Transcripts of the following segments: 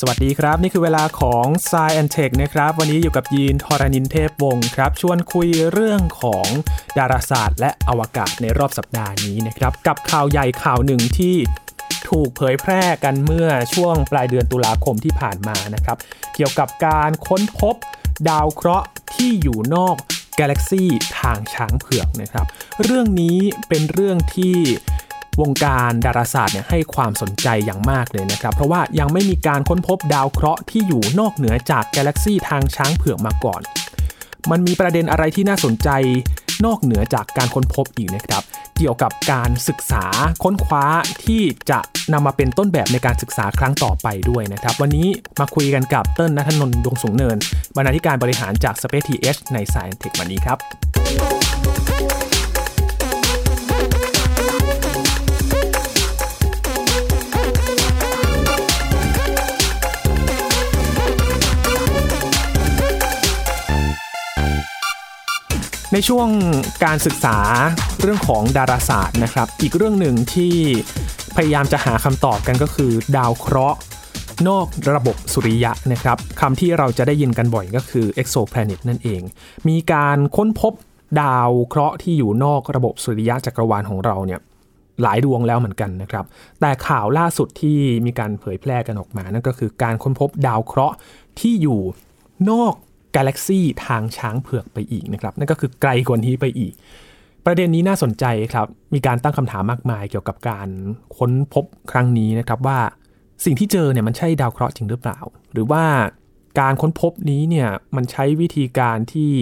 สวัสดีครับ นี่คือเวลาของ s ซแอนเทคนะครับ วันนี้อยู่กับยีนทรณินเทพวงศ์ครับ ชวนคุยเรื่องของดาราศาสตร์ และอวกาศในรอบสัปดาห์นี้นะครับ กับข่าวใหญ่ข่าวหนึ่งที่ถูกเผยแพร่กันเมื่อช่วงปลายเดือนตุลาคมที่ผ่านมานะครับ เกี่ยวกับการค้นพบดาวเคราะห์ที่อยู่นอกกาแล็กซีทางช้างเผือกนะครับ เรื่องนี้เป็นเรื่องที่ วงการดาราศาสตร์เนี่ยให้ความสนใจอย่างมากเลยนะครับ เพราะว่ายังไม่มีการค้นพบดาวเคราะห์ที่อยู่นอกเหนือจากกาแล็กซีทางช้างเผือกมาก่อน มันมีประเด็นอะไรที่น่าสนใจนอกเหนือจากการค้นพบอีกนะครับ เกี่ยวกับการศึกษาค้นคว้าที่จะนำมาเป็นต้นแบบในการศึกษาครั้งต่อไปด้วยนะครับ วันนี้มาคุยกันกับเติ้ลนัทนนท์ดวงสูงเนิน บรรณาธิการบริหารจาก Space TH ใน Science Tech วันนี้ครับ ในช่วงการศึกษาเรื่องของดาราศาสตร์นะครับ อีกเรื่องหนึ่งที่พยายามจะหาคำตอบกันก็คือ ดาวเคราะห์นอกระบบสุริยะนะครับคำที่เราจะได้ยินกันบ่อยก็คือ exoplanet นั่นเอง มีการค้นพบดาวเคราะห์ที่อยู่นอกระบบสุริยะจักรวาลของเราเนี่ยหลายดวงแล้วเหมือนกันนะครับ แต่ข่าวล่าสุดที่มีการเผยแพร่กันออกมานั่นก็คือการค้นพบดาวเคราะห์ที่อยู่นอก กาแล็กซีทางช้างเผือกไปอีกนะครับนั่นก็คือไกลกว่านี้ไปอีก ประเด็นนี้น่าสนใจครับมีการตั้งคำถามมากมายเกี่ยวกับการค้นพบครั้งนี้นะครับว่าสิ่งที่เจอเนี่ยมันใช่ดาวเคราะห์จริงหรือเปล่า หรือว่าการค้นพบนี้เนี่ยมันใช้วิธีการที่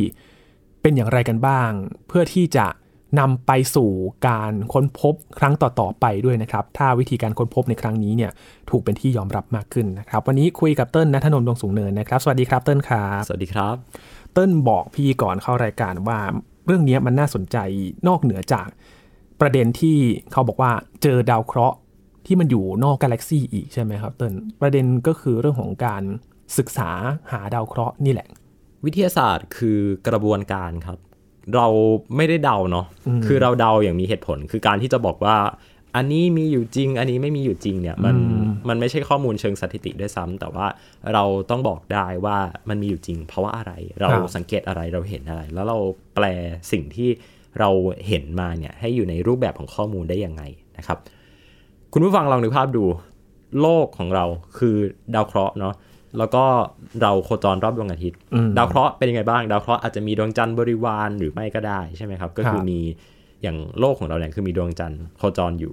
เป็นอย่างไรกันบ้าง เพื่อที่จะ นำไปสู่การค้นพบครั้งต่อๆไปด้วยนะครับ ถ้าวิธีการค้นพบในครั้งนี้เนี่ยถูกเป็นที่ยอมรับมากขึ้นนะครับ วันนี้คุยกับเติ้ลนัทนนท์ดวงสูงเนินนะครับ สวัสดีครับเติ้ลครับสวัสดีครับ เติ้ลบอกพี่ก่อนเข้ารายการว่าเรื่องนี้มันน่าสนใจนอกเหนือจากประเด็นที่เขาบอกว่าเจอดาวเคราะห์ที่มันอยู่นอกกาแล็กซีอีกใช่ไหมครับเติ้ลประเด็นก็คือเรื่องของการศึกษาหาดาวเคราะห์นี่แหละ วิทยาศาสตร์คือกระบวนการครับ เราไม่ได้เดาเนาะคือเราเดาอย่างมีเหตุผล คือการที่จะบอกว่า อันนี้มีอยู่จริง อันนี้ไม่มีอยู่จริงเนี่ยมันมันไม่ใช่ข้อมูลเชิงสถิติด้วยซ้ำแต่ว่าเราต้องบอกได้ว่ามันมีอยู่จริง เพราะว่าอะไรเราครับสังเกตอะไรเราเห็นอะไร แล้วเราแปลสิ่งที่เราเห็นมาเนี่ยให้อยู่ในรูปแบบของข้อมูลได้ยังไงนะครับ คุณผู้ฟังลองนึกภาพดู โลกของเราคือดาวเคราะห์เนาะ แล้วก็เราโคจรรอบดวงอาทิตย์อืมดาวเคราะห์เป็นยังไงบ้าง ดาวเคราะห์อาจจะมีดวงจันทร์บริวารหรือไม่ก็ได้ใช่ไหมครับ ก็คือครับมีอย่างโลกของเราเนี่ยคือมีดวงจันทร์โคจรอยู่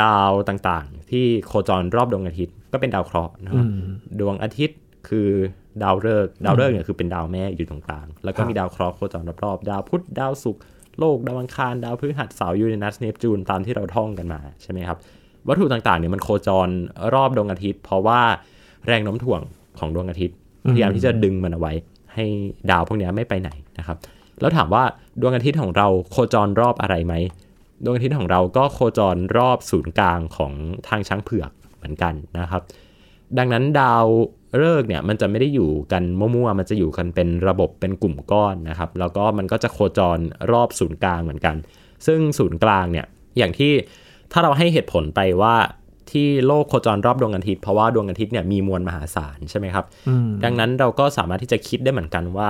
ดาวต่างๆ ที่โคจรรอบดวงอาทิตย์ก็เป็นดาวเคราะห์นะครับดวงอาทิตย์คือดาวฤกษ์ดาวฤกษ์เนี่ยคือเป็นดาวแม่อยู่ตรงกลาง แล้วก็ครับมีดาวเคราะห์โคจรรอบๆดาวพุธดาวศุกร์โลกดาวอังคารดาวพฤหัสเสาร์ยูเรนัสเนปจูนตามที่เราท่องกันมาใช่ไหมครับ วัตถุต่างๆเนี่ยมันโคจรรอบดวงอาทิตย์ เพราะว่า แรงโน้มถ่วงของดวงอาทิตย์พยายามที่จะดึงมันเอาไว้ ให้ดาวพวกเนี้ยไม่ไปไหนนะครับ แล้วถามว่าดวงอาทิตย์ของเราโคจรรอบอะไรไหมดวงอาทิตย์ของเราก็โคจรรอบศูนย์กลางของทางช้างเผือกเหมือนกันนะครับ ดังนั้นดาวฤกษ์เนี่ยมันจะไม่ได้อยู่กันมั่วๆ มันจะอยู่กันเป็นระบบเป็นกลุ่มก้อนนะครับ แล้วก็มันก็จะโคจรรอบศูนย์กลางเหมือนกัน ซึ่งศูนย์กลางเนี่ยอย่างที่ถ้าเราให้เหตุผลไปว่า ที่โลกโคจรรอบดวงอาทิตย์เพราะว่าดวงอาทิตย์เนี่ยมีมวลมหาศาลใช่ไหมครับ ดังนั้นเราก็สามารถที่จะคิดได้เหมือนกันว่า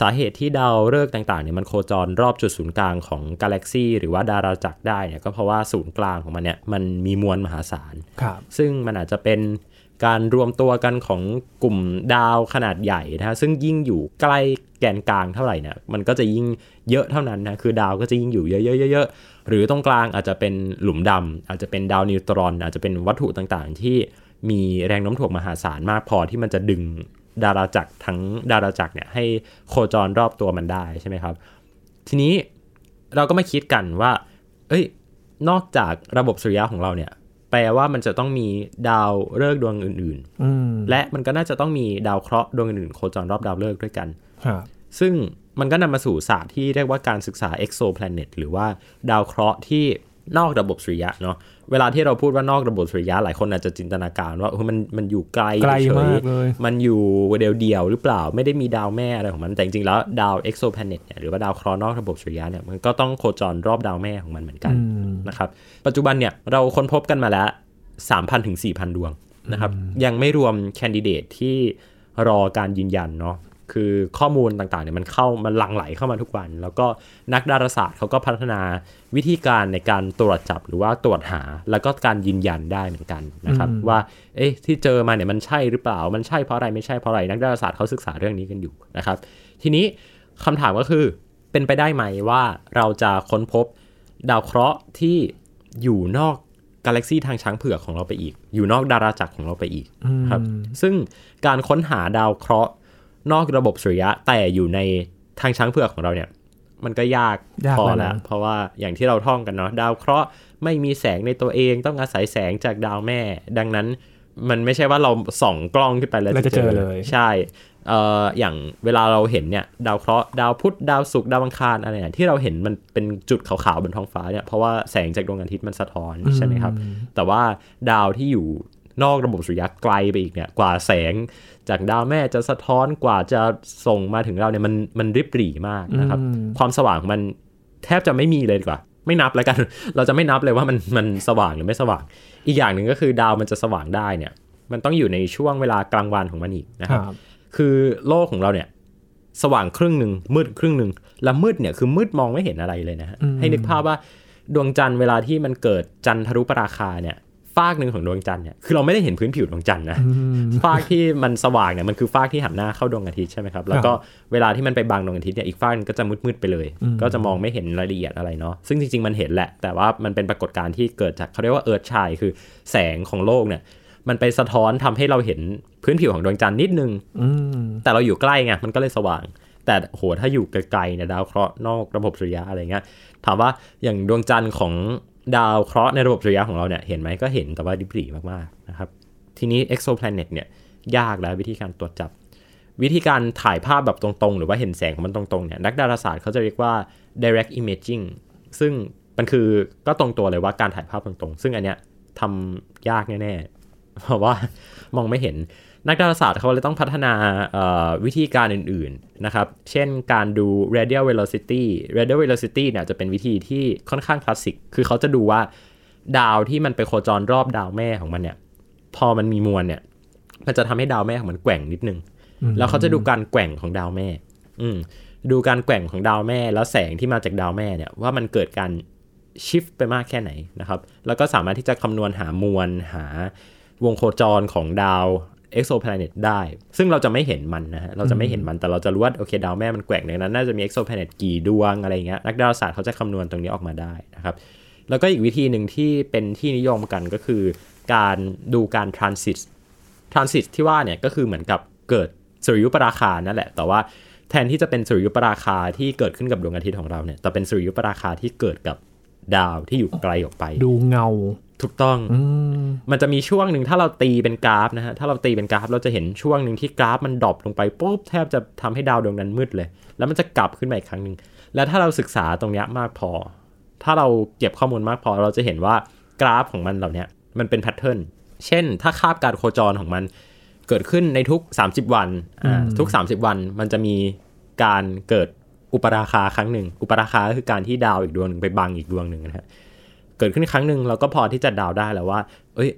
สาเหตุที่ดาวฤกษ์ต่างๆเนี่ยมันโคจรรอบจุดศูนย์กลางของกาแล็กซีหรือว่าดาราจักรได้เนี่ยก็เพราะว่าศูนย์กลางของมันเนี่ยมันมีมวลมหาศาลครับซึ่งมันอาจจะเป็นการรวมตัวกันของกลุ่มดาวขนาดใหญ่นะฮะซึ่งยิ่งอยู่ใกล้แกนกลางเท่าไหร่เนี่ยมันก็จะยิ่งเยอะเท่านั้นนะคือดาวก็จะยิ่งอยู่เยอะๆๆๆ หรือตรงกลางอาจจะเป็นหลุมดำอาจจะเป็นดาวนิวตรอน อาจจะเป็นวัตถุต่างๆ ที่มีแรงโน้มถ่วงมหาศาลมากพอที่มันจะดึงดาราจักรทั้งดาราจักรเนี่ยให้โคจรรอบตัวมันได้ใช่ไหมครับ ทีนี้เราก็มาคิดกันว่า เอ้ย นอกจากระบบสุริยะของเราเนี่ย แปลว่ามันจะต้องมีดาวฤกษ์ดวงอื่นอืมๆและมันก็น่าจะต้องมีดาวเคราะห์ดวงอื่นๆโคจรรอบดาวฤกษ์ด้วยกันครับซึ่ง มันก็นำมาสู่ศาสตร์ที่เรียกว่าการศึกษา exoplanet หรือว่าดาวเคราะห์ที่นอกระบบสุริยะเนาะเวลาที่เราพูดว่านอกระบบสุริยะหลายคนอาจจะจินตนาการว่าเออมันมันอยู่ไกลไกลเฉมายกเลยๆมันอยู่เดียวๆหรือเปล่าไม่ได้มีดาวแม่อะไรของมันแต่จริงๆแล้วดาว exoplanet เนี่ยหรือว่าดาวเคราะห์นอกระบบสุริยะเนี่ยมันก็ต้องโคจรรอบดาวแม่ของมันเหมือนกันนะครับปัจจุบันเนี่ยเราค้นพบกันมาแล้ว 3,000ถึง4,000 ดวงนะครับยังไม่รวมแคนดิเดตที่รอการยืนยันเนาะ คือข้อมูลต่างๆเนี่ยมันเข้ามันหลั่งไหลเข้ามาทุกวัน แล้วก็นักดาราศาสตร์เขาก็พัฒนาวิธีการในการตรวจจับหรือว่าตรวจหา แล้วก็การยืนยันได้เหมือนกันนะครับ ว่าเอ๊ะที่เจอมาเนี่ยมันใช่หรือเปล่า มันใช่เพราะอะไรไม่ใช่เพราะอะไรนักดาราศาสตร์เขาศึกษาเรื่องนี้กันอยู่นะครับ ทีนี้คำถามก็คือเป็นไปได้ไหมว่าเราจะค้นพบดาวเคราะห์ที่อยู่นอกกาแล็กซีทางช้างเผือกของเราไปอีก อยู่นอกดาราจักรของเราไปอีกครับ ซึ่งการค้นหาดาวเคราะห์ นอกระบบสุริยะแต่อยู่ในทางช้างเผือกของเราเนี่ย มันก็ยากยากพอแล้วนะแล้ว เพราะว่าอย่างที่เราท่องกันเนาะดาวเคราะห์ไม่มีแสงในตัวเองต้องอาศัยแสงจากดาวแม่ ดังนั้นมันไม่ใช่ว่าเราส่องกล้องขึ้นไปแล้วแล้วจะเจอเลยใช่เอ่ออย่างเวลาเราเห็นเนี่ยดาวเคราะห์ดาวพุธดาวศุกร์ดาวอังคารอะไรเนี่ยที่เราเห็นมันเป็นจุดขาวๆบนท้องฟ้าเนี่ยเพราะว่าแสงจากดวงอาทิตย์มันสะท้อนใช่ไหมครับ แต่ว่าดาวที่อยู่นอกระบบสุริยะไกลไปอีกเนี่ยกว่าแสง จากดาวแม่จะสะท้อนกว่าจะส่งมาถึงเราเนี่ยมันมันริบหรี่มากนะครับ ความสว่างของมันแทบจะไม่มีเลยดีกว่า ไม่นับแล้วกัน เราจะไม่นับเลยว่ามันมันสว่างหรือไม่สว่าง อีกอย่างหนึ่งก็คือดาวมันจะสว่างได้เนี่ย มันต้องอยู่ในช่วงเวลากลางวันของมันอีกนะคครัรับบคือโลกของเราเนี่ยสว่างครึ่งหนึ่งมืดครึ่งหนึ่งแล้วมืดเนี่ยคือมืดมองไม่เห็นอะไรเลยนะฮะให้นึกภาพว่าดวงจันทร์เวลาที่มันเกิดจันทรุปราคาเนี่ย ฟากหนึ่งของดวงจันทร์เนี่ยคือเราไม่ได้เห็นพื้นผิวดวงจันทร์นะฟากที่มันสว่างเนี่ยมันคือฟากที่หันหน้าเข้าดวงอาทิตย์ใช่ไหมครับแล้วก็เวลาที่มันไปบังดวงอาทิตย์เนี่ยอีกฟากหนึงก็จะมืดๆไปเลย ก็จะมองไม่เห็นรายละเอียดอะไรเนาะซึ่งจริงๆมันเห็นแหละ แต่ว่ามันเป็นปรากฏการณ์ที่เกิดจากเขาเรียกว่าเอิร์ธชายคือแสงของโลกเนี่ยมันไปสะท้อนทำให้เราเห็นพื้นผิวของดวงจันทร์นิดนึงอืมแต่เราอยู่ใกล้ไงมันก็เลยสว่าง แต่โหถ้าอยู่ไกลๆเนี่ยดาวเคราะห์นอกระบบสุริยะอะไรเงี้ยถามว่าอย่างดวงจันทร์ของ ดาวเคราะห์ในระบบสุริยะของเราเนี่ยเห็นไหมก็เห็นแต่ว่าดิบหรี่มากๆนะครับ ทีนี้ exoplanet เนี่ยยากแล้ววิธีการตรวจจับ วิธีการถ่ายภาพแบบตรงๆ หรือว่าเห็นแสงของมันตรงๆเนี่ยนักดาราศาสตร์เขาจะเรียกว่า direct imaging ซึ่งมันคือก็ตรงตัวเลยว่าการถ่ายภาพตรงๆ ซึ่งอันเนี้ยทำยากแน่ๆเพราะว่ามองไม่เห็น นักดาราศาสตร์เขาเลยต้องพัฒนาเอ่อวิธีการอื่นๆนะครับ เช่นการดู radial velocity radial velocity เนี่ยจะเป็นวิธีที่ค่อนข้างคลาสสิก คือเขาจะดูว่าดาวที่มันไปโคจรรอบดาวแม่ของมันเนี่ย พอมันมีมวลเนี่ย มันจะทำให้ดาวแม่ของมันแกว่งนิดนึง แล้วเขาจะดูการแกว่งของดาวแม่ อืมดูการแกว่งของดาวแม่ แล้วแสงที่มาจากดาวแม่เนี่ยว่ามันเกิดการชิฟไปมากแค่ไหนนะครับ แล้วก็สามารถที่จะคำนวณหามวลหาวงโคจรของดาว exoplanet ได้ ซึ่งเราจะไม่เห็นมันนะฮะ เราจะไม่เห็นมันแต่เราจะรู้ว่าโอเคดาวแม่มันแกว่งดังนั้น น่าจะมี exoplanet กี่ดวงอะไรเงี้ยนักดาราศาสตร์เขาจะคำนวณตรงนี้ออกมาได้นะครับ แล้วก็อีกวิธีหนึ่งที่เป็นที่นิยมกันก็คือ การดูการ transit transit ที่ว่าเนี่ยก็คือเหมือนกับเกิดสุริยุปราคานั่นแหละ แต่ว่าแทนที่จะเป็นสุริยุปราคาที่เกิดขึ้นกับดวงอาทิตย์ของเราเนี่ยแต่เป็นสุริยุปราคาที่เกิดกับดาวที่อยู่ไกลออกไป ดูเงา ถูกต้องอืมมันจะมีช่วงหนึ่งถ้าเราตีเป็นกราฟนะฮะถ้าเราตีเป็นกราฟเราจะเห็นช่วงหนึ่งที่กราฟมันดรอปลงไปปุ๊บแทบจะทำให้ดาวดวงนั้นมืดเลย แล้วมันจะกลับขึ้นมาอีกครั้งหนึ่งแล้วถ้าเราศึกษาตรงเนี้ยมากพอ ถ้าเราเก็บข้อมูลมากพอเราจะเห็นว่ากราฟของมันเหล่าเนี้ยมันเป็นแพทเทิร์นเช่น ถ้าคาบการโคจรของมันเกิดขึ้นในทุก 30 วันอ่าทุก 30 วันมันจะมีการเกิดอุปราคาครั้งหนึ่งอุปราคาก็คือการที่ดาวอีกดวงหนึ่งไปบังอีกดวงหนึ่งนะฮะ เกิดขึ้นครั้งหนึ่งเราก็พอที่จะเดาวได้แล้วว่า เอ้ย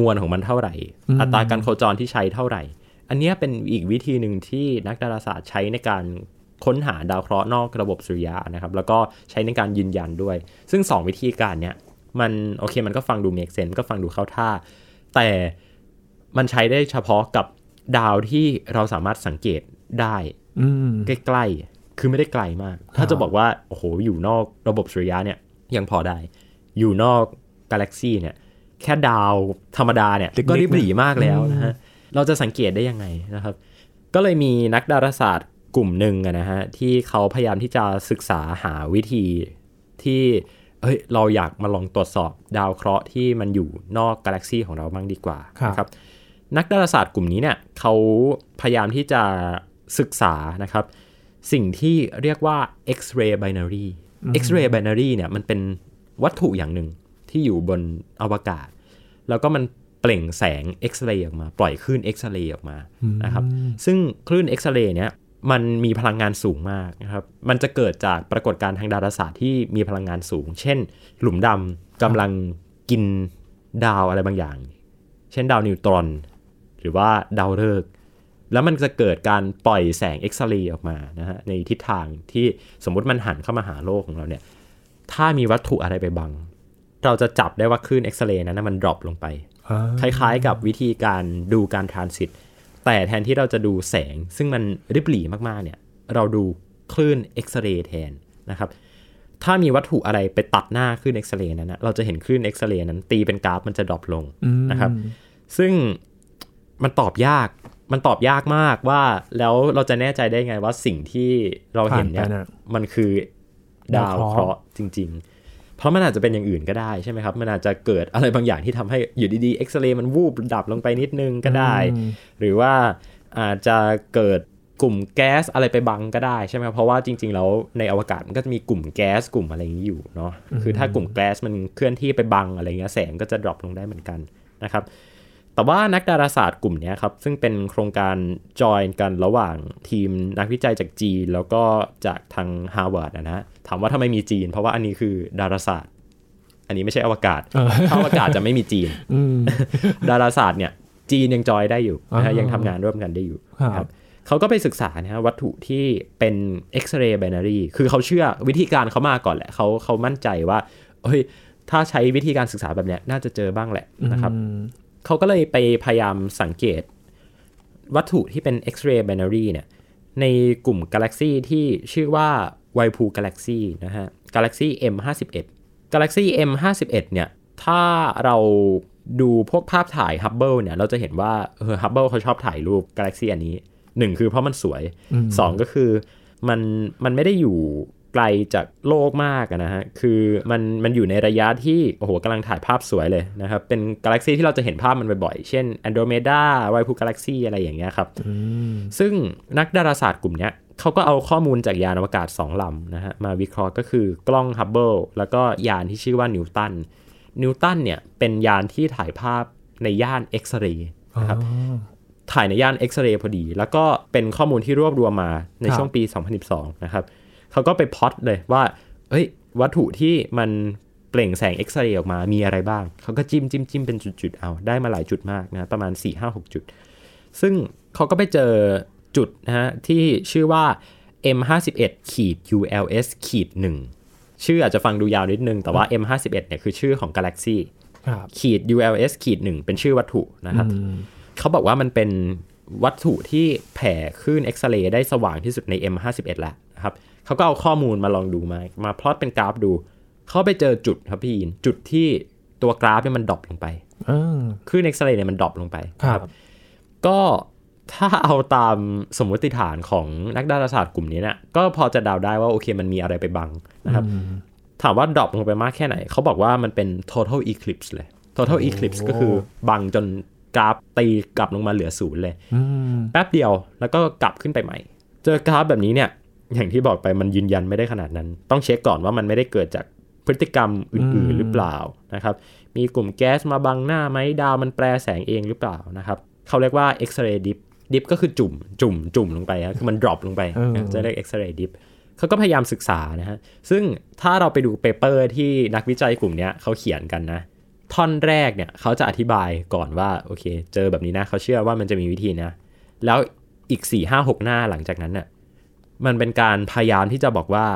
มวลของมันเท่าไหร่ อัตราการโคจรที่ใช้เท่าไหร่ อันเนี้ยเป็นอีกวิธีหนึ่งที่นักดาราศาสตร์ใช้ในการค้นหาดาวเคราะห์นอกระบบสุริยะนะครับ แล้วก็ใช้ในการยืนยันด้วย ซึ่ง 2 วิธีการเนี้ยมันโอเคมันก็ฟังดู make sense ก็ฟังดูเข้าท่า แต่มันใช้ได้เฉพาะกับดาวที่เราสามารถสังเกตได้อืมใกล้ๆ คือไม่ได้ไกลมาก ถ้าจะบอกว่า โอ้โห อยู่นอกระบบสุริยะเนี่ย ยังพอได้ อยู่นอกกาแล็กซีเนี่ยแค่ดาวธรรมดาเนี่ยเล็กๆก็ริบหรี่มากแล้วนะฮะเราจะสังเกตได้ยังไงนะครับ ก็เลยมีนักดาราศาสตร์กลุ่มหนึ่งอะนะฮะที่เขาพยายามที่จะศึกษาหาวิธีที่เฮ้ยเราอยากมาลองตรวจสอบดาวเคราะห์ที่มันอยู่นอกกาแล็กซีของเราบ้างดีกว่าครับนะครับนักดาราศาสตร์กลุ่มนี้เนี่ยเขาพยายามที่จะศึกษานะครับ สิ่งที่เรียกว่า X-ray binary X-ray binary เนี่ยมันเป็น วัตถุอย่างหนึ่งที่อยู่บนอวกาศ แล้วก็มันเปล่งแสง X-ray ออกมา ปล่อยคลื่น X-ray ออกมานะครับซึ่งคลื่น X-ray เนี่ยมันมีพลังงานสูงมากนะครับ มันจะเกิดจากปรากฏการณ์ทางดาราศาสตร์ที่มีพลังงานสูง เช่น หลุมดำกำลังกินดาวอะไรบางอย่าง เช่นดาวนิวตรอน หรือว่าดาวฤกษ์แล้วมันจะเกิดการปล่อยแสงเอ็กซเรย์ออกมานะฮะในทิศทางที่สมมุติมันหันเข้ามาหาโลกของเราเนี่ย ถ้ามีวัตถุอะไรไปบัง เราจะจับได้ว่าคลื่นเอ็กซเรย์นั้นนะมันดรอปลงไป คล้ายๆกับวิธีการดูการทรานสิตแต่แทนที่เราจะดูแสงซึ่งมันริบหรี่มากๆเนี่ย เราดูคลื่นเอ็กซเรย์แทนนะครับ ถ้ามีวัตถุอะไรไปตัดหน้าคลื่นเอ็กซเรย์นั้นนะเราจะเห็นคลื่นเอ็กซเรย์นั้น ตีเป็นกราฟมันจะ drop ลงนะครับ ซึ่งมันตอบยาก มันตอบยากมากว่าแล้วเราจะแน่ใจได้ไงว่าสิ่งที่เราเห็นเนี่ยผ่านไปน่ะมันคือ ดาวดาวเคเคราะราะห์ห์จริง ๆ เพราะมันอาจจะเป็นอย่างอื่นก็ได้ใช่ไหมครับ มันอาจจะเกิดอะไรบางอย่างที่ทำให้อยู่ดีๆเอ็กซเรย์มันวูบดับลงไปนิดนึงก็ได้ หรือว่าอาจจะเกิดกลุ่มแก๊สอะไรไปบังก็ได้ใช่ไหมครับเพราะว่าจริง ๆ แล้วในอวกาศมันก็จะมีกลุ่มแก๊สกลุ่มอะไรอย่างนี้อยู่เนาะคือถ้ากลุ่มแก๊สมันเคลื่อนที่ไปบังอะไรเงี้ยแสงก็จะ drop ลงได้เหมือนกันนะครับแต่ว่านักดาราศาสตร์กลุ่มเนี้ยครับ ซึ่งเป็นโครงการจอยกันระหว่างทีมนักวิจัยจากจีน แล้วก็จากทางฮาร์วาร์ดนะฮะ ถามว่าทำไมมีจีน เพราะว่าอันนี้คือดาราศาสตร์ อันนี้ไม่ใช่อวกาศถ้าอวกาศจะไม่มีจีนอืมดาราศาสตร์เนี่ย จีนยังจอยได้อยู่นะฮะอ่ายัยังทำงานร่วมกันได้อยู่ครับนะครับเขาก็ไปศึกษานะฮะวัตถุที่เป็นเอ็กซเรย์ i บนารีคือเขาเชื่อวิธีการเขามาก่อนแหละเขาเขามั่นใจว่าเฮ้ยถ้าใช้วิธีการศึกษาแบบเนี้ยน่าจะเจอบ้างแหละนะครับอืมเขาก็เลยไปพยายามสังเกต วัตถุที่เป็น X-ray binary เนี่ยในกลุ่มกาแล็กซีที่ชื่อว่า ไวพูกาแล็กซีนะฮะกาแล็กซี M51 กาแล็กซี M51 เนี่ย ถ้าเราดูพวกภาพถ่าย Hubble เนี่ย เราจะเห็นว่าเออ Hubble เขาชอบถ่ายรูปกาแล็กซีอันนี้หนึ่งคือเพราะมันสวยสองก็คือมันมันไม่ได้อยู่ไกลจากโลกมากอะนะฮะ คือมันมันอยู่ในระยะที่ โอ้โหกำลังถ่ายภาพสวยเลยนะครับ เป็นกาแล็กซีที่เราจะเห็นภาพมันบ่อยๆ เช่น Andromeda ไวพูกาแล็กซีอะไรอย่างเงี้ยครับ ซึ่งนักดาราศาสตร์กลุ่มเนี้ย เขาก็เอาข้อมูลจากยานอวกาศ2ลำนะฮะมาวิเคราะห์ก็คือกล้องฮับเบิลแล้วก็ยานที่ชื่อว่านิวตันนิวตันเนี่ยเป็นยานที่ถ่ายภาพในย่านเอ็กซเรย์นะครับถ่ายในย่านเอ็กซเรย์พอดี แล้วก็เป็นข้อมูลที่รวบรวมมาในครับช่วงปี 2012 นะครับเขาก็ไปพล็อตเลยว่าเอ้ย วัตถุที่มันเปล่งแสงเอ็กซเรย์ออกมามีอะไรบ้าง เขาก็จิ้มจิ้มจิ้มเป็นจุดๆ เอา ได้มาหลายจุดมากนะ ประมาณ 4 5 6 จุด ซึ่งเขาก็ไปเจอ จุดนะฮะที่ชื่อว่า M51 ขีด ULS ขีด1ชื่ออาจจะฟังดูยาวนิดนึง แต่ว่า M51 เนี่ยคือชื่อของกาแล็กซีครับขีด ULS ขีดหนึ่งเป็นชื่อวัตถุนะครับ เขาบอกว่ามันเป็นวัตถุที่แผ่คลื่นเอ็กซเรย์ได้สว่างที่สุดใน M51 แล้วนะครับเขาก็เอาข้อมูลมาลองดูมา มาพลอตเป็นกราฟดู เขาไปเจอจุดครับพี่ยินจุดที่ตัวกราฟเนี่ยมัน drop ลงไปอ่าคลื่นเอ็กซเรย์เนี่ยมัน drop ลงไปครับ ก็ ถ้าเอาตามสมมติฐานของนักดาราศาสตร์กลุ่มนี้เนี่ยก็พอจะเดาได้ว่าโอเคมันมีอะไรไปบังนะครับถามว่า drop ลงไปมากแค่ไหน เขาบอกว่ามันเป็น total eclipse เลย total eclipse ก็คือบังจนกราฟตีกลับลงมาเหลือศูนย์เลยอืมแป๊บเดียวแล้วก็กลับขึ้นไปใหม่ เจอกราฟแบบนี้เนี่ย อย่างที่บอกไปมันยืนยันไม่ได้ขนาดนั้น ต้องเช็คก่อนว่ามันไม่ได้เกิดจากพฤติกรรมอื่นๆหรือเปล่านะครับ มีกลุ่มแก๊สมาบังหน้าไหมดาวมันแปรแสงเองหรือเปล่านะครับเขาเรียกว่า X-ray dip dip ก็คือจุ่ม จุ่ม จุ่มลงไปนะคือมัน drop ลงไปเออจะเรียก X-ray dip เขาก็พยายามศึกษานะฮะ ซึ่งถ้าเราไปดู paper ที่นักวิจัยกลุ่มเนี้ยเขาเขียนกันนะ ท่อนแรกเนี่ยเขาจะอธิบายก่อนว่า โอเค เจอแบบนี้นะเขาเชื่อว่ามันจะมีวิธีนะ แล้วอีกสี่ห้าหกหน้าหลังจากนั้นน่ะมันเป็นการพยายามที่จะบอกว่า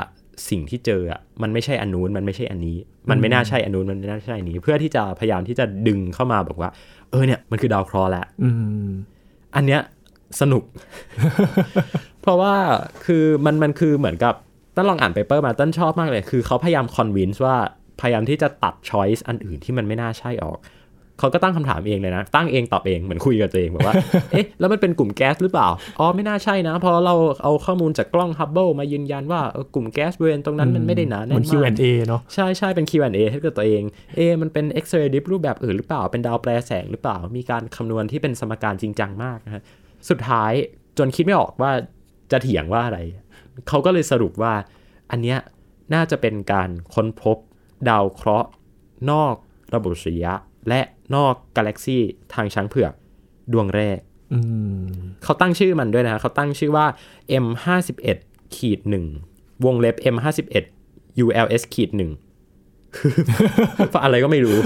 สิ่งที่เจออะมันไม่ใช่อันนู้นมันไม่ใช่อันนี้ มันไม่น่าใช่อันนู้นมันไม่น่าใช่อันนี้ เพื่อที่จะพยายามที่จะดึงเข้ามาบอกว่า เออเนี่ยมันคือดาวเคราะห์แหละอืมอันเนี้ย สนุก เพราะว่าคือมันมันคือเหมือนกับต้นลองอ่าน paper มาต้นชอบมากเลย คือเขาพยายาม convince ว่าพยายามที่จะตัด choice อันอื่นที่มันไม่น่าใช่ออกเขาก็ตั้งคำถามเองเลยนะ ตั้งเองตอบเองเหมือนคุยกับตัวเองบอกว่า เอ๊ะ แล้วมันเป็นกลุ่มแก๊สหรือเปล่า อ๋อ ไม่น่าใช่นะ เพราะเราเอาข้อมูลจากกล้องฮับเบิลมายืนยันว่าเออกลุ่มแก๊สบริเวณตรงนั้นมันไม่ได้หนาเหแน่มือนนมาก Q&A เนาะ ใช่ใช่เป็น Q&A ให้กับตัวเอง เอะมันเป็น X-ray dip รูปแบบอื่นหรือเปล่า เป็นดาวแปรแสงหรือเปล่า มีการคำนวณที่เป็นสมการจริงจังมากนะฮะ สุดท้ายจนคิดไม่ออกว่าจะเถียงว่าอะไร เขาก็เลยสรุปว่า อันเนี้ยน่าจะเป็นการค้นพบดาวเคราะห์ นอกระบบสุริยะ และนอกกาแล็กซีทางช้างเผือกดวงแรกอืมเขาตั้งชื่อมันด้วยนะ เขาตั้งชื่อว่า M51 ขีด1วงเล็บ M51 ULS ขีด1คือ อะไรก็ไม่รู้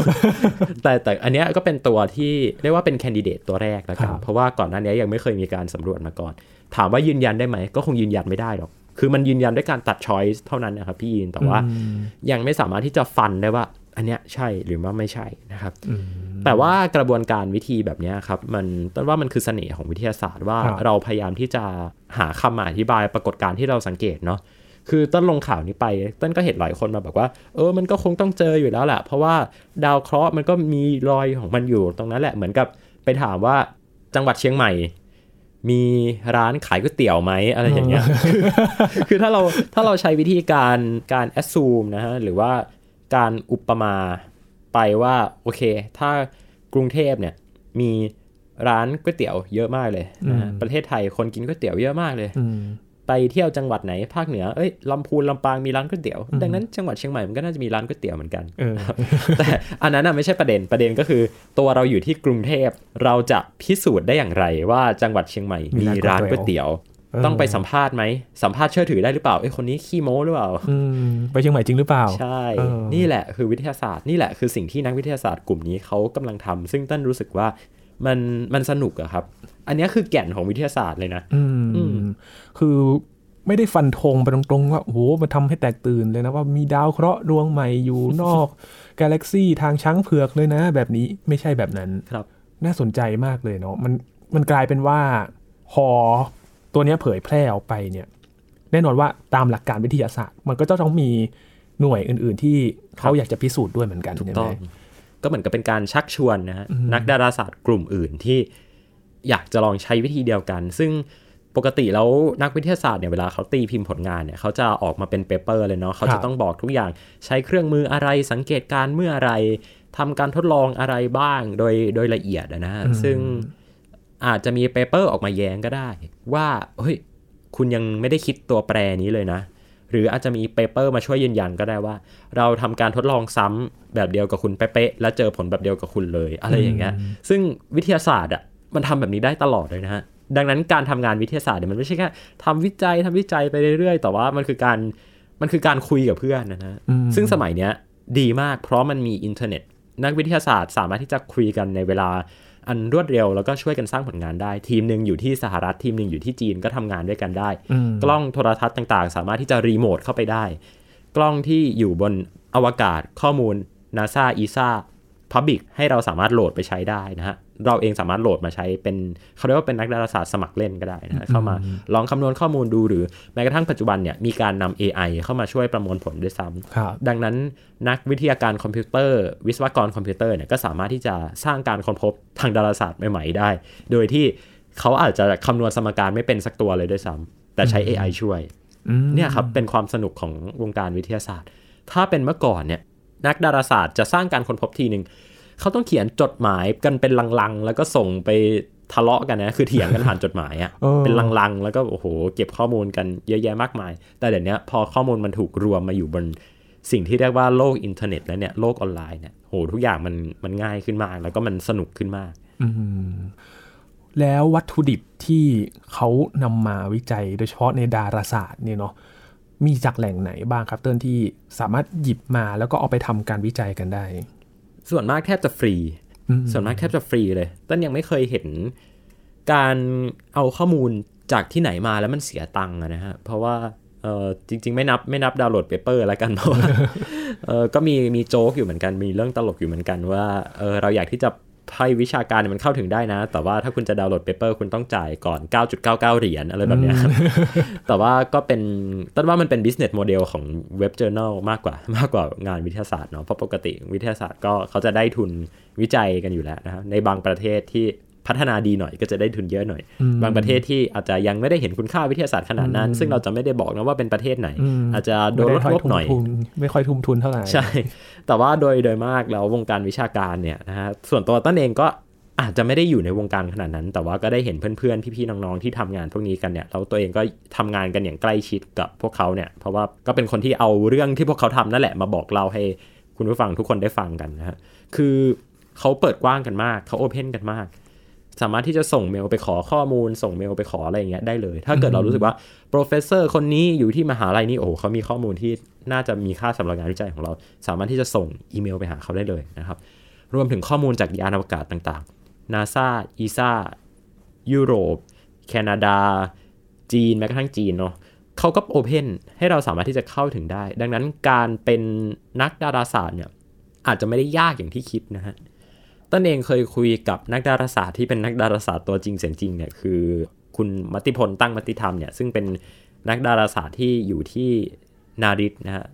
แต่แต่อันเนี้ยก็เป็นตัวที่เรียกว่าเป็นแคนดิเดตตัวแรกแล้วกันครับเพราะว่าก่อนหน้านี้ยังไม่เคยมีการสำรวจมาก่อน ถามว่ายืนยันได้ไหม ก็คงยืนยันไม่ได้หรอก คือมันยืนยันด้วยการตัดช้อยส์เท่านั้นนะครับพี่ยินแต่ว่ายังไม่สามารถที่จะฟันได้ว่า อันเนี้ยใช่หรือว่าไม่ใช่นะครับแต่ว่ากระบวนการวิธีแบบเนี้ยครับมันต้นว่ามันคือเสน่ห์ของวิทยาศาสตร์ว่าครับเราพยายามที่จะหาคำอธิบายปรากฏการณ์ที่เราสังเกตเนาะ คือต้นลงข่าวนี้ไปต้นก็เห็นหลายคนมาบอกว่า เออมันก็คงต้องเจออยู่แล้วแหละเพราะว่าดาวเคราะห์มันก็มีรอยของมันอยู่ตรงนั้นแหละเหมือนกับไปถามว่าจังหวัดเชียงใหม่ มีร้านขายก๋วยเตี๋ยวไหมอะไรอย่างเงี้ยคือถ้าเราถ้าเราใช้วิธีการการแอ s ซูมนะฮะหรือว่าการอุปมาไปว่าโอเค ถ้ากรุงเทพเนี่ยมีร้านก๋วยเตี๋ยวเยอะมากเลยนะฮะอืมประเทศไทยคนกินก๋วยเตี๋ยวเยอะมากเลยอืม ไปเที่ยวจังหวัดไหนภาคเหนือ เอ้ยลำพูนลำปางมีร้านก๋วยเตี๋ยว ดังนั้นจังหวัดเชียงใหม่มันก็น่าจะมีร้านก๋วยเตี๋ยวเหมือนกันเออแต่อันนั้นน่ะไม่ใช่ประเด็น ประเด็นก็คือ ตัวเราอยู่ที่กรุงเทพ เราจะพิสูจน์ได้อย่างไร ว่าจังหวัดเชียงใหม่มีมีร้านร้านก๋วยเตี๋ยวเออต้องไปสัมภาษณ์ไหม สัมภาษณ์เชื่อถือได้หรือเปล่า เอ้ยคนนี้ขี้โม้หรือเปล่าอืมไปเชียงใหม่จริงหรือเปล่า ใช่เออนี่แหละคือวิทยาศาสตร์ นี่แหละคือสิ่งที่นักวิทยาศาสตร์กลุ่มนี้เขากำลังทำซึ่งต้นรู้สึกว่า มันมันสนุกอะครับ อันเนี้ยคือแก่นของวิทยาศาสตร์เลยนะอืมอืมคือไม่ได้ฟันธงไปตรงๆ ว่าโอ้โหมันทำให้แตกตื่นเลยนะว่ามีดาวเคราะห์ดวงใหม่อยู่นอก กาแล็กซี่ทางช้างเผือกเลยนะ แบบนี้ไม่ใช่แบบนั้นครับ น่าสนใจมากเลยเนาะมันมันกลายเป็นว่าพอตัวเนี้ยเผยแพร่ออกไปเนี่ย แน่นอนว่าตามหลักการวิทยาศาสตร์ มันก็จะต้องมีหน่วยอื่น ๆ ที่เขาอยากจะพิสูจน์ด้วยเหมือนกันถูกใช่ต้ไหอมง ก็เหมือนกับเป็นการชักชวนนะฮะนักดาราศาสตร์กลุ่มอื่นที่อยากจะลองใช้วิธีเดียวกัน ซึ่งปกติแล้วนักวิทยาศาสตร์เนี่ยเวลาเขาตีพิมพ์ผลงานเนี่ยเขาจะออกมาเป็นเปเปอร์เลยเนาะเขาครัจะบต้องบอกทุกอย่างใช้เครื่องมืออะไรสังเกตการณ์เมื่ออะไรทำการทดลองอะไรบ้างโดยโดยละเอียดอะนะฮะซึ่งอาจจะมี paper ออกมาแย้งก็ได้ ว่าเฮ้ยคุณยังไม่ได้คิดตัวแปรนี้เลยนะ หรืออาจจะมี paper มาช่วยยืนยันก็ได้ว่า เราทำการทดลองซ้ำแบบเดียวกับคุณเป๊ะๆแล้วเจอผลแบบเดียวกับคุณเลยอะไรอย่างเงี้ยซึ่งวิทยาศาสตร์อะมันทำแบบนี้ได้ตลอดเลยนะฮะดังนั้นการทำงานวิทยาศาสตร์เนี่ยมันไม่ใช่แค่ทำวิจัยทำวิจัยไปเรื่อยๆ แต่ว่ามันคือการมันคือการคุยกับเพื่อนนะฮะอืมซึ่งสมัยเนี้ยดีมากเพราะมันมีอินเทอร์เน็ต นักวิทยาศาสตร์สามารถที่จะคุยกันในเวลา อันรวดเร็วแล้วก็ช่วยกันสร้างผลงานได้ ทีมหนึ่งอยู่ที่สหรัฐทีมหนึ่งอยู่ที่จีนก็ทำงานด้วยกันได้อืมกล้องโทรทรรศน์ต่างๆ สามารถที่จะรีโมทเข้าไปได้ กล้องที่อยู่บนอวกาศข้อมูล NASA ESA public ให้เราสามารถโหลดไปใช้ได้นะฮะ เราเองสามารถโหลดมาใช้เป็นเขาเรียกว่าเป็นนักดาราศาสตร์สมัครเล่นก็ได้นะฮะเข้ามาลองคำนวณข้อมูลดูหรือแม้กระทั่งปัจจุบันเนี่ยมีการนำ AI เข้ามาช่วยประมวลผลด้วยซ้ำครับดังนั้นนักวิทยาการคอมพิวเตอร์ วิศวกรคอมพิวเตอร์เนี่ยก็สามารถที่จะสร้างการค้นพบทางดาราศาสตร์ใหม่ๆได้ โดยที่เขาอาจจะคำนวณสมการไม่เป็นสักตัวเลยด้วยซ้ำแต่ใช้ AI ช่วยอืมเนี่ยครับเป็นความสนุกของวงการวิทยาศาสตร์ ถ้าเป็นเมื่อก่อนเนี่ย นักดาราศาสตร์จะสร้างการค้นพบทีหนึ่งเขาต้องเขียนจดหมายกันเป็นลังๆ แล้วก็ส่งไปทะเลาะกันนะ คือเถียงกันผ่านจดหมายอะออเป็นลังๆ แล้วก็โอ้โห เก็บข้อมูลกันเยอะแยะมากมาย แต่เดี๋ยวนี้พอข้อมูลมันถูกรวมมาอยู่บนสิ่งที่เรียกว่าโลกอินเทอร์เน็ตแล้วเนี่ยโลกออนไลน์เนี่ยโหทุกอย่างมันมันง่ายขึ้นมาก แล้วก็มันสนุกขึ้นมากอืมแล้ววัตถุดิบที่เขานำมาวิจัยโดยเฉพาะในดาราศาสตร์เนี่ยเนาะ มีจากแหล่งไหนบ้างครับเติ้ลที่สามารถหยิบมาแล้วก็เอาไปทำการวิจัยกันได้ ส่วนมากแทบจะฟรีอืมส่วนมากแทบจะฟรีเลยต้นยังไม่เคยเห็น การเอาข้อมูลจากที่ไหนมาแล้วมันเสียตังค์อะนะฮะเพราะว่าเออจริง ๆ ไม่นับไม่นับดาวน์โหลด paper แล้วกันเพราะว่าเออก็มีมีโจ๊กอยู่เหมือนกันมีเรื่องตลกอยู่เหมือนกันว่าเออเราอยากที่จะ ให้วิชาการเนี่ยมันเข้าถึงได้นะ แต่ว่าถ้าคุณจะดาวน์โหลด paper คุณต้องจ่ายก่อน 9.99 เหรียญอะไรแบบเนี้ยครับแต่ว่าก็เป็นต้นว่ามันเป็น business model ของเว็บ journal มากกว่ามากกว่างานวิทยาศาสตร์เนาะเพราะปกติวิทยาศาสตร์ก็เขาจะได้ทุนวิจัยกันอยู่แล้วนะครับในบางประเทศที่ พัฒนาดีหน่อยก็จะได้ทุนเยอะหน่อยอืมบางประเทศที่อาจจะยังไม่ได้เห็นคุณค่าวิทยาศาสตร์ขนาดนั้น ซึ่งเราจะไม่ได้บอกนะว่าเป็นประเทศไหนอืมอาจจะโดนลดงบหน่อยไม่ได้ค่ทุ่มทุนไม่ค่อยทุ่มทุนเท่าไหร่ใช่ แต่ว่าโดยโดยมากแล้ววงการวิชาการเนี่ยนะฮะส่วนตัวต้นเองก็อาจจะไม่ได้อยู่ในวงการขนาดนั้น แต่ว่าก็ได้เห็นเพื่อนๆ พี่ๆ น้องๆ ที่ทำงานพวกนี้กันเนี่ยแล้วตัวเองก็ทำงานกันอย่างใกล้ชิดกับพวกเขาเนี่ย เพราะว่าก็เป็นคนที่เอาเรื่องที่พวกเขาทำนั่นแหละมาบอกเล่าให้คุณผู้ฟังทุกคนได้ฟังกันนะฮะ คือเขาเปิดกว้างกันมาก เขา open กันมาก สามารถที่จะส่งเมลไปขอข้อมูล ส่งเมลไปขออะไรอย่างเงี้ยได้เลย ถ้าเกิดเรารู้สึกว่า professor คนนี้อยู่ที่มหาลัยนี้โอ้โหเขามีข้อมูลที่น่าจะมีค่าสำหรับงานวิจัยของเรา สามารถที่จะส่งอีเมลไปหาเขาได้เลยนะครับ รวมถึงข้อมูลจากยานอวกาศต่างๆ NASA ESA ยุโรป แคนาดา จีนแม้กระทั่งจีนเนาะเขาก็โอเพนให้เราสามารถที่จะเข้าถึงได้ ดังนั้นการเป็นนักดาราศาสตร์เนี่ยอาจจะไม่ได้ยากอย่างที่คิดนะฮะ ต้นเองเคยคุยกับนักดาราศาสตร์ที่เป็นนักดาราศาสตร์ตัวจริงเสียงจริงเนี่ยคือ คุณมติพลตั้งมติธรรมเนี่ยซึ่งเป็นนักดาราศาสตร์ที่อยู่ที่นาริตนะฮะ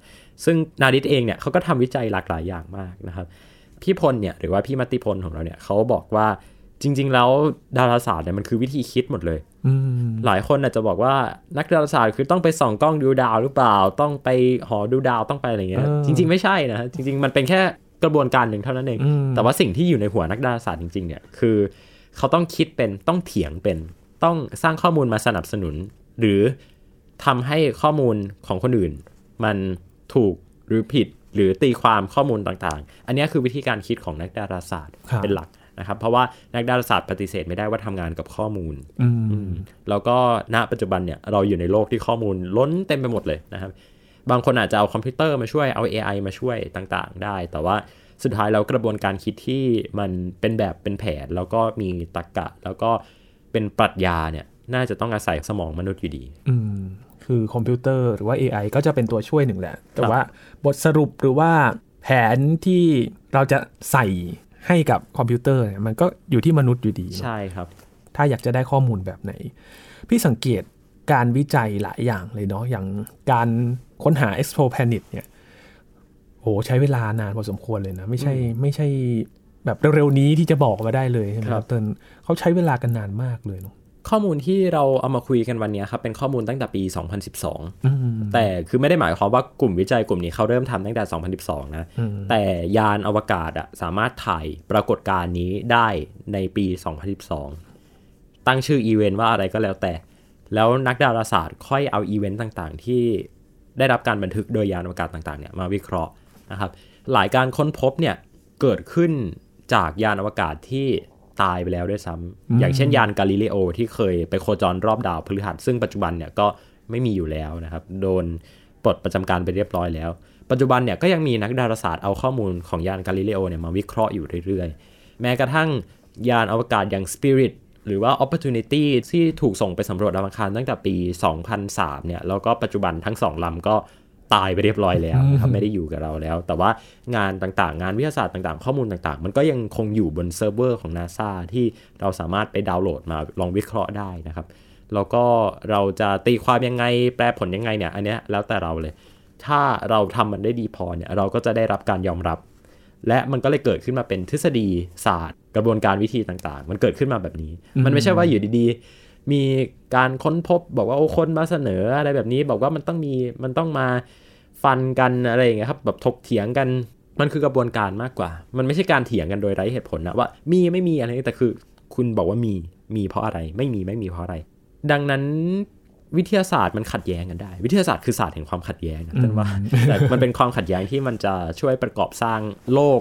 ซึ่งนาริตเองเนี่ยเขาก็ทำวิจัยหลากหลายอย่างมากนะครับ พี่พลเนี่ยหรือว่าพี่มติพลของเราเนี่ยเขาบอกว่าจริง ๆ แล้วดาราศาสตร์เนี่ยมันคือวิธีคิดหมดเลยอืมหลายคนอาจจะบอกว่านักดาราศาสตร์คือต้องไปส่องกล้องดูดาวหรือเปล่า ต้องไปหอดูดาวต้องไปอะไรเงี้ยเออจริง ๆ ไม่ใช่นะจริง ๆ มันเป็นแค่ กระบวนการหนึ่งเท่านั้นเองอืมแต่ว่าสิ่งที่อยู่ในหัวนักดาราศาสตร์จริง ๆ เนี่ย คือ เขาต้องคิดเป็น ต้องเถียงเป็น ต้องสร้างข้อมูลมาสนับสนุน หรือทำให้ข้อมูลของคนอื่น มันถูกหรือผิดหรือตีความข้อมูลต่างๆ อันนี้คือวิธีการคิดของนักดาราศาสตร์ครับเป็นหลักนะครับ เพราะว่านักดาราศาสตร์ปฏิเสธไม่ได้ว่าทำงานกับข้อมูลอืมแล้วก็ณปัจจุบันเนี่ยเราอยู่ในโลกที่ข้อมูลล้นเต็มไปหมดเลยนะครับ บางคนอาจจะเอาคอมพิวเตอร์มาช่วยเอา AI มาช่วยต่างๆ ได้ แต่ว่าสุดท้ายแล้วกระบวนการคิดที่มันเป็นแบบเป็นแผน แล้วก็มีตรรกะแล้วก็เป็นปรัชญาเนี่ยน่าจะต้องอาศัยสมองมนุษย์อยู่ดี อืม คือคอมพิวเตอร์หรือว่า AI ก็จะเป็นตัวช่วยหนึ่งแหละ แต่ครับว่าบทสรุปหรือว่าแผนที่เราจะใส่ให้กับคอมพิวเตอร์เนี่ยมันก็อยู่ที่มนุษย์อยู่ดีเนอะใช่ครับ ถ้าอยากจะได้ข้อมูลแบบไหน พี่สังเกตการวิจัยหลายอย่างเลยเนาะอย่างการ ค้นหา exoplanet เนี่ยโอ้ใช้เวลานานพอสมควรเลยนะ ไม่ใช่ไม่ใช่แบบเร็วๆนี้ที่จะบอกมาได้เลยใช่ไหมครับเติ้ลเขาใช้เวลากันนานมากเลยเนาะข้อมูลที่เราเอามาคุยกันวันนี้ครับเป็นข้อมูลตั้งแต่ปี 2012อืมแต่คือไม่ได้หมายความว่ากลุ่มวิจัยกลุ่มนี้เขาเริ่มทำตั้งแต่ 2012 นะอืมแต่ยานอวกาศอะสามารถถ่ายปรากฏการณ์นี้ได้ในปี 2012 ตั้งชื่ออีเวนต์ว่าอะไรก็แล้วแต่ แล้วนักดาราศาสตร์ค่อยเอาอีเวนต์ต่างๆ ที่ ได้รับการบันทึกโดยยานอวกาศต่างๆเนี่ยมาวิเคราะห์นะครับ หลายการค้นพบเนี่ยเกิดขึ้นจากยานอวกาศที่ตายไปแล้วด้วยซ้ำอย่างเช่นยานกาลิเลโอที่เคยไปโคจรรอบดาวพฤหัส ซึ่งปัจจุบันเนี่ยก็ไม่มีอยู่แล้วนะครับ โดนปลดประจำการไปเรียบร้อยแล้ว ปัจจุบันเนี่ยก็ยังมีนักดาราศาสตร์เอาข้อมูลของยานกาลิเลโอเนี่ยมาวิเคราะห์อยู่เรื่อยๆ แม้กระทั่งยานอวกาศอย่าง Spirit หรือว่า Opportunity ที่ถูกส่งไปสำรวจดาวอังคารตั้งแต่ปี 2003 เนี่ย แล้วก็ปัจจุบันทั้งสองลำก็ตายไปเรียบร้อยแล้วนะครับไม่ได้อยู่กับเราแล้ว แต่ว่างานต่างๆ งานวิทยาศาสตร์ต่างๆ ข้อมูลต่างๆ มันก็ยังคงอยู่บนเซิร์ฟเวอร์ของ NASA ที่เราสามารถไปดาวน์โหลดมาลองวิเคราะห์ได้นะครับ แล้วก็เราจะตีความยังไงแปลผลยังไงเนี่ย อันเนี้ยแล้วแต่เราเลย ถ้าเราทำมันได้ดีพอเนี่ยเราก็จะได้รับการยอมรับ และมันก็เลยเกิดขึ้นมาเป็นทฤษฎีศาสตร์ กระบวนการวิธีต่างๆ มันเกิดขึ้นมาแบบนี้ มันไม่ใช่ว่าอยู่ดีๆ มีการค้นพบบอกว่าโอ้คนมาเสนออะไรแบบนี้ บอกว่ามันต้องมีมันต้องมาฟันกันอะไรอย่างเงี้ยครับแบบถกเถียงกันมันคือกระบวนการมากกว่า มันไม่ใช่การเถียงกันโดยไร้เหตุผลนะว่ามีไม่มีอะไรแต่คือคุณบอกว่ามีมีเพราะอะไร ไม่มีไม่มีเพราะอะไร ดังนั้น วิทยาศาสตร์มันขัดแย้งกันได้ วิทยาศาสตร์คือศาสตร์แห่งความขัดแย้งนะท่านว่าแต่มันเป็นความขัดแย้งที่มันจะช่วยประกอบสร้างโลก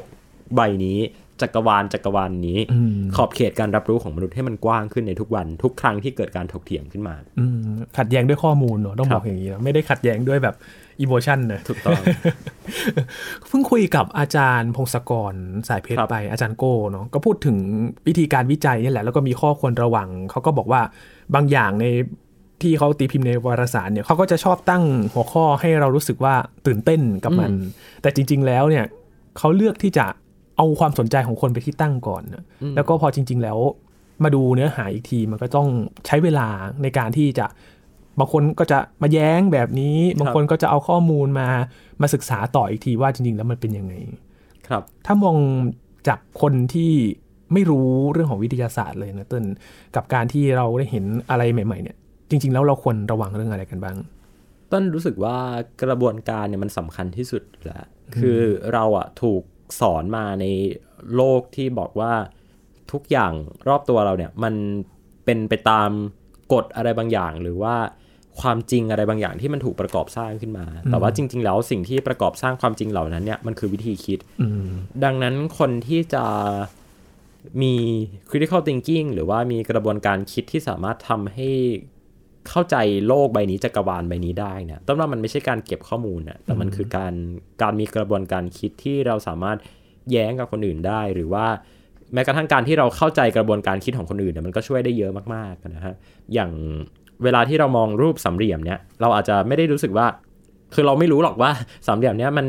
ใบนี้จักรวาลจักรวาลนี้อืมขอบเขตการรับรู้ของมนุษย์ให้มันกว้างขึ้นในทุกวันทุกครั้งที่เกิดการถกเถียงขึ้นมาอืมขัดแย้งด้วยข้อมูลเนอะต้องครับบอกอย่างนี้นะไม่ได้ขัดแย้งด้วยแบบอีโมชันนะถูกต้องเพิ่งคุยกับอาจารย์พงศกรสายเพชครัรบไปอาจารย์โก้เนาะก็พูดถึงวิธีการวิจัยนี่แหละแล้วก็มีข้อควรระวังเขาก็บอกว่าบางอย่างใน ที่เขาตีพิมพ์ในวารสารเนี่ยเขาก็จะชอบตั้งหัวข้อให้เรารู้สึกว่าตื่นเต้นกับมัน แต่จริง ๆ แล้วเนี่ยเขาเลือกที่จะเอาความสนใจของคนไปที่ตั้งก่อนนะแล้วก็พอจริง ๆ แล้วมาดูเนื้อหาอีกทีมันก็ต้องใช้เวลาในการที่จะบางคนก็จะมาแย้งแบบนี้ บางคนก็จะเอาข้อมูลมามาศึกษาต่ออีกทีว่าจริง ๆ แล้วมันเป็นยังไง ครับ ถ้ามองจากคนที่ไม่รู้เรื่องของวิทยาศาสตร์เลยนะเติ้ลกับการที่เราได้เห็นอะไรใหม่ ๆ เนี่ย จริง ๆ แล้วเราควรระวังเรื่องอะไรกันบ้าง ต้นรู้สึกว่ากระบวนการเนี่ยมันสำคัญที่สุดแหละคือเราอะถูกสอนมาในโลกที่บอกว่าทุกอย่างรอบตัวเราเนี่ยมันเป็นไปตามกฎอะไรบางอย่าง หรือว่าความจริงอะไรบางอย่างที่มันถูกประกอบสร้างขึ้นมา แต่ว่าจริง ๆ แล้วสิ่งที่ประกอบสร้างความจริงเหล่านั้นเนี่ยมันคือวิธีคิดอืมดังนั้นคนที่จะมี critical thinking หรือว่ามีกระบวนการคิดที่สามารถทำให้ เข้าใจโลกใบนี้จักรวาลใบนี้ได้เนี่ยต้นว่ามันไม่ใช่การเก็บข้อมูลนะแต่มันคือการการมีกระบวนการคิดที่เราสามารถแย้งกับคนอื่นได้ หรือว่าแม้กระทั่งการที่เราเข้าใจกระบวนการคิดของคนอื่นเนี่ยมันก็ช่วยได้เยอะมากๆนะฮะอย่างเวลาที่เรามองรูปสามเหลี่ยมเนี่ยเราอาจจะไม่ได้รู้สึกว่า คือเราไม่รู้หรอกว่าสามเหลี่ยมเนี้ยมัน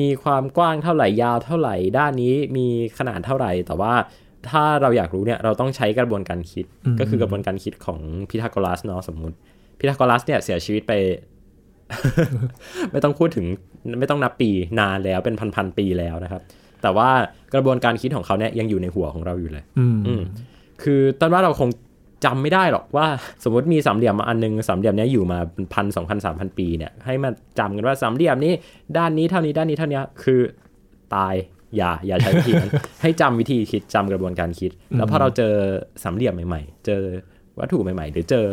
มีความกว้างเท่าไหร่ยาวเท่าไหร่ด้านนี้มีขนาดเท่าไหร่ แต่ว่า ถ้าเราอยากรู้เนี่ยเราต้องใช้กระบวนการคิดก็คือกระบวนการคิดของพีทาโกรัสเนาะสมมุติพีทาโกรัสเนี่ยเสียชีวิตไป ไม่ต้องพูดถึงไม่ต้องนับปีนานแล้วเป็นพันๆปีแล้วนะครับ แต่ว่ากระบวนการคิดของเขาเนี่ยยังอยู่ในหัวของเราอยู่เลย อืมอืมคือตอนว่าเราคงจำไม่ได้หรอกว่า สมมติมีสามเหลี่ยมมาอันนึงสามเหลี่ยมเนี้ยอยู่มาพันสองพันสามพันปีเนี่ยให้มาจำกันว่าสามเหลี่ยมนี้ด้านนี้เท่านี้ด้านนี้เท่านี้คือตาย อย่าอย่าใช้วิธีนั้น ให้จำวิธีคิดจำกระบวนการคิด แล้วพอเราเจอสามเหลี่ยมใหม่ ๆ เจอวัตถุใหม่ ๆ หรือเจอ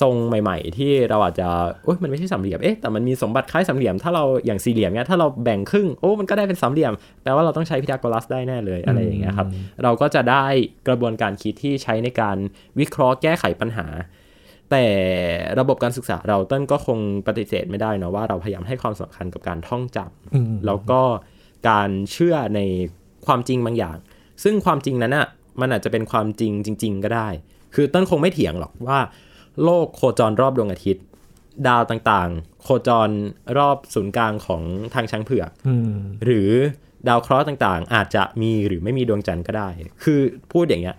ทรงใหม่ ๆ ที่เราอาจจะโอ๊ยมันไม่ใช่สามเหลี่ยมเอ๊ะแต่มันมีสมบัติคล้ายสามเหลี่ยมถ้าเราอย่างสี่เหลี่ยมเนี้ยถ้าเราแบ่งครึ่งโอ้มันก็ได้เป็นสามเหลี่ยมแปลว่าเราต้องใช้พีทาโกรัสได้แน่เลยอะไรอย่างเงี้ยครับ เราก็จะได้กระบวนการคิดที่ใช้ในการวิเคราะห์แก้ไขปัญหา แต่ระบบการศึกษาเราเต้นก็คงปฏิเสธไม่ได้นะว่าเราพยายามให้ความสำคัญกับการท่องจำอืมแล้วก็ การเชื่อในความจริงบางอย่าง ซึ่งความจริงนั้นอะมันอาจจะเป็นความจริงจริง ๆ ก็ได้ คือต้นคงไม่เถียงหรอกว่า โลกโคจรรอบดวงอาทิตย์ ดาวต่างๆ โคจรรอบศูนย์กลางของทางช้างเผือกอืมหรือดาวเคราะห์ต่างๆ อาจจะมีหรือไม่มีดวงจันทร์ก็ได้ คือพูดอย่างเงี้ย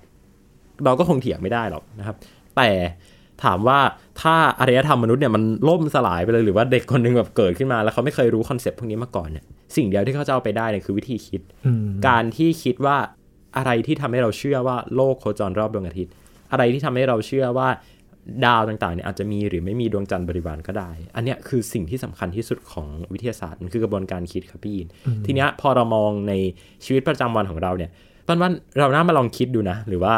เราก็คงเถียงไม่ได้หรอกนะครับ แต่ ถามว่าถ้าอารยธรรมมนุษย์เนี่ยมันล่มสลายไปเลยหรือว่าเด็กคนหนึ่งแบบเกิดขึ้นมา แล้วเขาไม่เคยรู้ concept พวกนี้มาก่อนเนี่ยสิ่งเดียวที่เขาจะเอาไปได้เนี่ยคือวิธีคิดอืมการที่คิดว่าอะไรที่ทำให้เราเชื่อว่าโลกโคจรรอบดวงอาทิตย์ อะไรที่ทำให้เราเชื่อว่าดาวต่างๆเนี่ยอาจจะมีหรือไม่มีดวงจันทร์บริวารก็ได้ อันเนี้ยคือสิ่งที่สำคัญที่สุดของวิทยาศาสตร์มันคือกระบวนการคิดครับพี่ยินทีเนี้ยพอเรามองในชีวิตประจำวันของเราเนี่ยต้นว่าเราน่ามาลองคิดดูนะ หรือว่า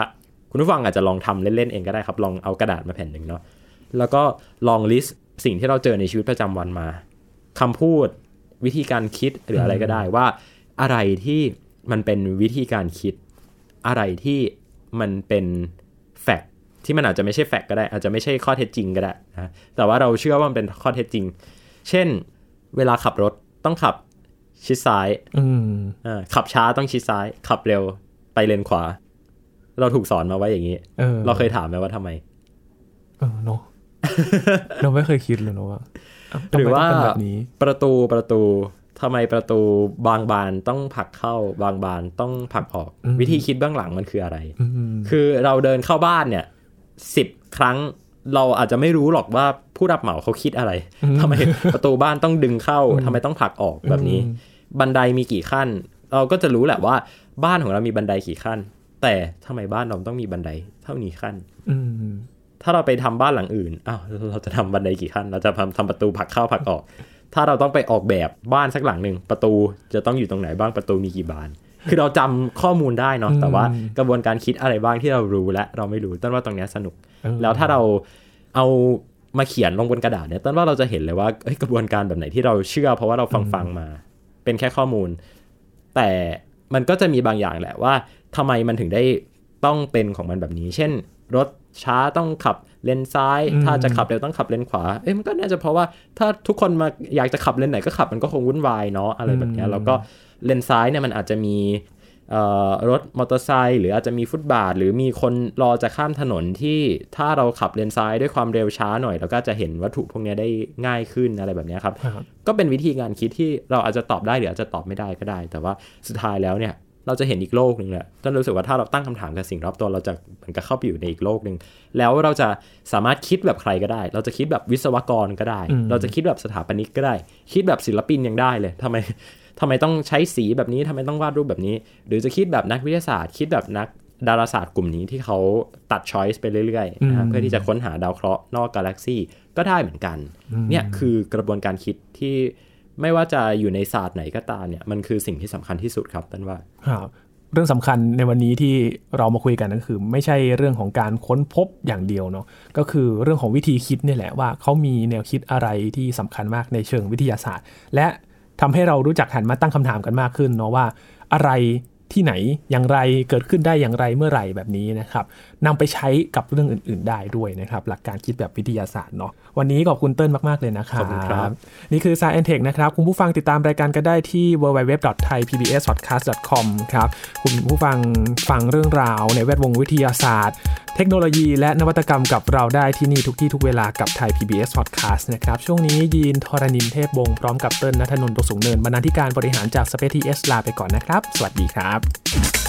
คุณผู้ฟังอาจจะลองทำเล่นๆเองก็ได้ครับ ลองเอากระดาษมาแผ่นหนึ่งเนาะแล้วก็ลองลิสต์สิ่งที่เราเจอในชีวิตประจำวันมาคำพูดวิธีการคิดหรืออะไรก็ได้ว่าอะไรที่มันเป็นวิธีการคิด อะไรที่มันเป็นแฟกต์ที่มันอาจจะไม่ใช่แฟกต์ก็ได้ อาจจะไม่ใช่ข้อเท็จจริงก็ได้นะแต่ว่าเราเชื่อว่ามันเป็นข้อเท็จจริง เช่น เวลาขับรถต้องขับชิดซ้าย อืมอ่าขับช้าต้องชิดซ้าย ขับเร็วไปเลนขวา เราถูกสอนมาไว้อย่างนี้เออเราเคยถามไหมว่าทำไม เออเนาะเราไม่เคยคิดเลยเนาะว่าเอ้ทำหรือไมว่าต้องเป็นแบบนี้ประตูประตูทำไมประตูบางบานต้องผลักเข้าบางบานต้องผลักออกอืมวิธีคิดเบื้องหลังมันคืออะไรอืมคือเราเดินเข้าบ้านเนี่ยสิบครั้งเราอาจจะไม่รู้หรอกว่าผู้รับเหมาเขาคิดอะไรทำไมประตูบ้านต้องดึงเข้าทำไมต้องผลักออกแบบนี้ บันไดมีกี่ขั้น เราก็จะรู้แหละว่า บ้านของเรามีบันไดกี่ขั้น แต่ทำไมบ้านเราต้องมีบันไดเท่านี้ขั้น อืมถ้าเราไปทำบ้านหลังอื่นอ้าวเราจะทำบันไดกี่ขั้น เราจะทำทำประตูผลักเข้าผลักออก ถ้าเราต้องไปออกแบบบ้านสักหลังหนึ่งประตูจะต้องอยู่ตรงไหนบ้างประตูมีกี่บาน คือเราจำข้อมูลได้เนาะแต่ว่ากระบวนการคิดอะไรบ้างที่เรารู้และเราไม่รู้ต้นว่าตรงเนี้ยสนุกเออแล้วถ้าเราเอามาเขียนลงบนกระดาษเนี่ยต้นว่าเราจะเห็นเลยว่าเอ้ยกระบวนการแบบไหนที่เราเชื่อ เพราะว่าเราฟังฟังๆมา เป็นแค่ข้อมูล แต่มันก็จะมีบางอย่างแหละว่า ทำไมมันถึงได้ต้องเป็นของมันแบบนี้ เช่น รถช้าต้องขับเลนซ้ายอืมถ้าจะขับเร็วต้องขับเลนขวา เอ้ยมันก็น่าจะเพราะว่าถ้าทุกคนมาอยากจะขับเลนไหนก็ขับมันก็คงวุ่นวายเนาะอะไรแบบเนี้ยแล้วก็เลนซ้ายเนี่ยมันอาจจะมีเอ่อรถมอเตอร์ไซค์หรืออาจจะมีฟุตบาท หรือมีคนรอจะข้ามถนนที่ถ้าเราขับเลนซ้ายด้วยความเร็วช้าหน่อยเราก็จะเห็นวัตถุพวกเนี้ยได้ง่ายขึ้นอะไรแบบเนี้ยครับครับ ก็เป็นวิธีการคิดที่เราอาจจะตอบได้หรืออาจจะตอบไม่ได้ก็ได้ แต่ว่าสุดท้ายแล้วเนี่ย เราจะเห็นอีกโลกหนึ่งแหละต้นรู้สึกว่าถ้าเราตั้งคำถามกับสิ่งรอบตัวเราจะเหมือนกับเข้าไปอยู่ในอีกโลกหนึ่งแล้วเราจะสามารถคิดแบบใครก็ได้ เราจะคิดแบบวิศวกรก็ได้อืมเราจะคิดแบบสถาปนิกก็ได้ คิดแบบศิลปินยังได้เลยทำไมทำไมต้องใช้สีแบบนี้ทำไมต้องวาดรูปแบบนี้ หรือจะคิดแบบนักวิทยาศาสตร์ คิดแบบนักดาราศาสตร์กลุ่มนี้ที่เขาตัดช้อยส์ไปเรื่อยๆนะครับเพื่อที่จะค้นหาดาวเคราะห์นอกกาแล็กซีก็ได้เหมือนกัน เนี่ยคือกระบวนการคิดที่ ไม่ว่าจะอยู่ในศาสตร์ไหนก็ตามเนี่ยมันคือสิ่งที่สำคัญที่สุดครับต้นว่าครับเรื่องสำคัญในวันนี้ที่เรามาคุยกันก็คือ ไม่ใช่เรื่องของการค้นพบอย่างเดียวเนาะก็คือเรื่องของวิธีคิดนี่แหละว่าเขามีแนวคิดอะไรที่สำคัญมากในเชิงวิทยาศาสตร์ และทำให้เรารู้จักหันมาตั้งคำถามกันมากขึ้นเนาะว่าอะไร ที่ไหนอย่างไรเกิดขึ้นได้อย่างไรเมื่อไหร่แบบนี้นะครับนำไปใช้กับเรื่องอื่น ๆ ได้ด้วยนะครับหลักการคิดแบบวิทยาศาสตร์เนาะวันนี้ขอบคุณเติ้ลมาก ๆ เลยนะครับขอบคุณครับ นี่คือ Science Tech นะครับ คุณผู้ฟังติดตามรายการกันได้ที่ www.thaipbspodcast.com ครับคุณผู้ฟังฟังเรื่องราวในแวดวงวิทยาศาสตร์ เทคโนโลยีและนวัตกรรมกับเราได้ที่นี่ทุกที่ทุกเวลากับไทย PBS Podcast นะครับ ช่วงนี้ยีนทรณินเทพบงศ์พร้อมกับเติ้ลนัทนนท์ตกสูงเนินบรรณาธิการบริหารจาก Space TS ลาไปก่อนนะครับ สวัสดีครับ up.